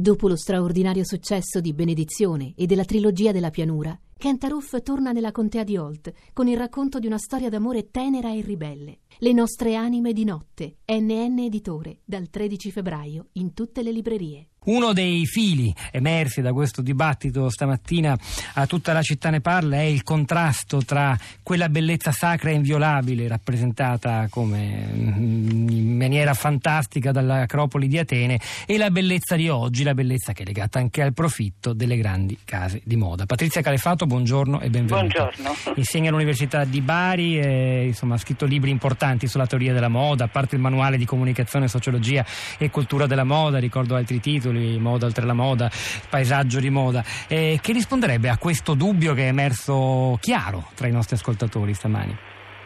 Dopo lo straordinario successo di Benedizione e della trilogia della pianura, Kentaroof torna nella contea di Holt con il racconto di una storia d'amore tenera e ribelle. Le nostre anime di notte, NN Editore, dal 13 febbraio in tutte le librerie. Uno dei fili emersi da questo dibattito stamattina a tutta la città ne parla è il contrasto tra quella bellezza sacra e inviolabile rappresentata come mm, in maniera fantastica dall'Acropoli di Atene e la bellezza di oggi, la bellezza che è legata anche al profitto delle grandi case di moda. Patrizia Calefato, buongiorno e benvenuta. Buongiorno. Insegna all'Università di Bari e insomma, ha scritto libri importanti sulla teoria della moda, a parte il manuale di comunicazione, sociologia e cultura della moda, ricordo altri titoli titoli, Moda oltre la moda, Paesaggio di moda, eh, che risponderebbe a questo dubbio che è emerso chiaro tra i nostri ascoltatori stamani?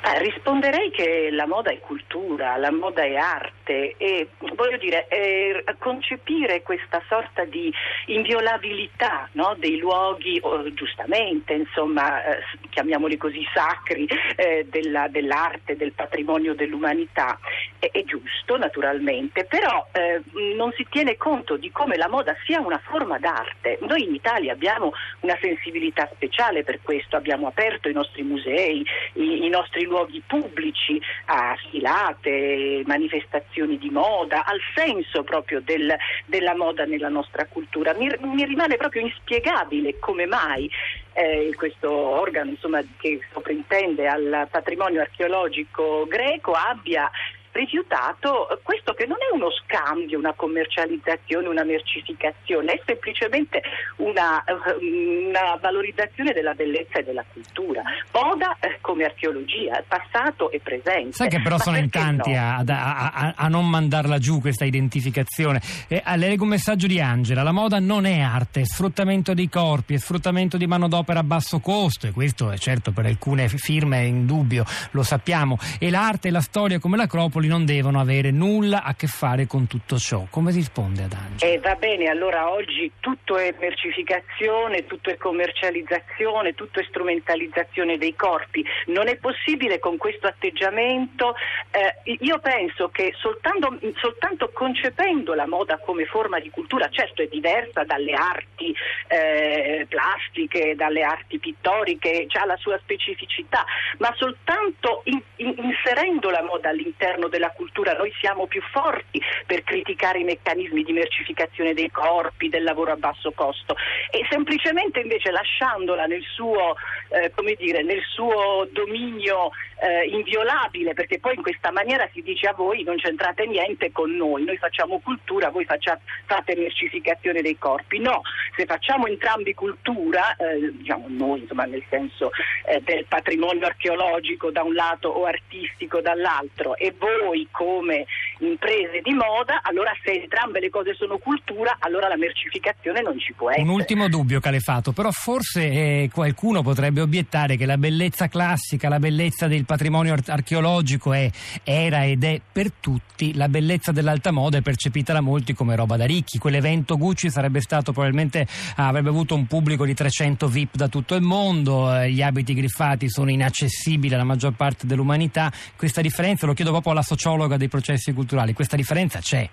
Eh, risponderei che la moda è cultura, la moda è arte e voglio dire, eh, concepire questa sorta di inviolabilità no, dei luoghi, oh, giustamente, insomma, eh, chiamiamoli così, sacri eh, della, dell'arte, del patrimonio dell'umanità, è, è giusto naturalmente, però eh, non si tiene conto di come la moda sia una forma d'arte. Noi in Italia abbiamo una sensibilità speciale per questo, abbiamo aperto i nostri musei, i, i nostri luoghi pubblici, a sfilate, manifestazioni di moda, al senso proprio del, della moda nella nostra cultura. Mi, mi rimane proprio inspiegabile come mai eh, questo organo insomma, che sovrintende al patrimonio archeologico greco abbia rifiutato questo che non è uno scambio, una commercializzazione, una mercificazione, è semplicemente una, una valorizzazione della bellezza e della cultura. Moda eh, come archeologia, passato e presente. Sai che però Ma sono in tanti no? a, a, a, a, non mandarla giù questa identificazione. Eh, le leggo un messaggio di Angela, la moda non è arte, è sfruttamento dei corpi, è sfruttamento di manodopera a basso costo e questo è certo per alcune firme è indubbio, lo sappiamo, e l'arte e la storia come l'Acropoli popoli non devono avere nulla a che fare con tutto ciò. Come risponde ad Angelo? Eh, va bene, allora oggi tutto è mercificazione, tutto è commercializzazione, tutto è strumentalizzazione dei corpi. Non è possibile con questo atteggiamento. Eh, io penso che soltanto, soltanto, concependo la moda come forma di cultura, certo è diversa dalle arti eh, plastiche, dalle arti pittoriche, ha la sua specificità, ma soltanto in, in, inserendo la moda all'interno della cultura, noi siamo più forti per criticare i meccanismi di mercificazione dei corpi, del lavoro a basso costo e semplicemente invece lasciandola nel suo, eh, dire, nel suo dominio eh, inviolabile, perché poi in questa maniera si dice a voi non c'entrate niente con noi, noi facciamo cultura, voi facciate, fate mercificazione dei corpi. No, se facciamo entrambi cultura, eh, diciamo noi insomma nel senso eh, del patrimonio archeologico da un lato o artistico dall'altro e voi noi come imprese di moda, allora se entrambe le cose sono cultura, allora la mercificazione non ci può essere. Un ultimo dubbio Calefato, però forse eh, qualcuno potrebbe obiettare che la bellezza classica, la bellezza del patrimonio ar- archeologico è, era ed è per tutti, la bellezza dell'alta moda è percepita da molti come roba da ricchi, quell'evento Gucci sarebbe stato probabilmente, avrebbe avuto un pubblico di 300 VIP da tutto il mondo, eh, gli abiti griffati sono inaccessibili alla maggior parte dell'umanità, questa differenza lo chiedo proprio alla sociologa dei processi culturali, questa differenza c'è.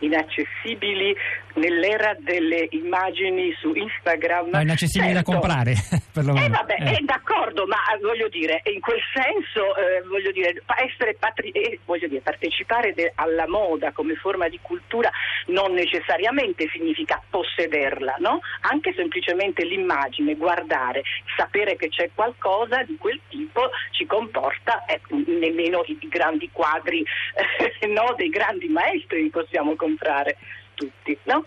Inaccessibili nell'era delle immagini su Instagram. Ma inaccessibili certo. da comprare, perlomeno. Eh vabbè, eh. d'accordo, ma voglio dire, in quel senso, eh, voglio dire, essere patri- eh, voglio dire, partecipare de- alla moda come forma di cultura non necessariamente significa possederla, no? Anche semplicemente l'immagine, guardare, sapere che c'è qualcosa di quel tipo ci comporta, eh, nemmeno i grandi quadri no, dei grandi maestri li possiamo comprare tutti, no?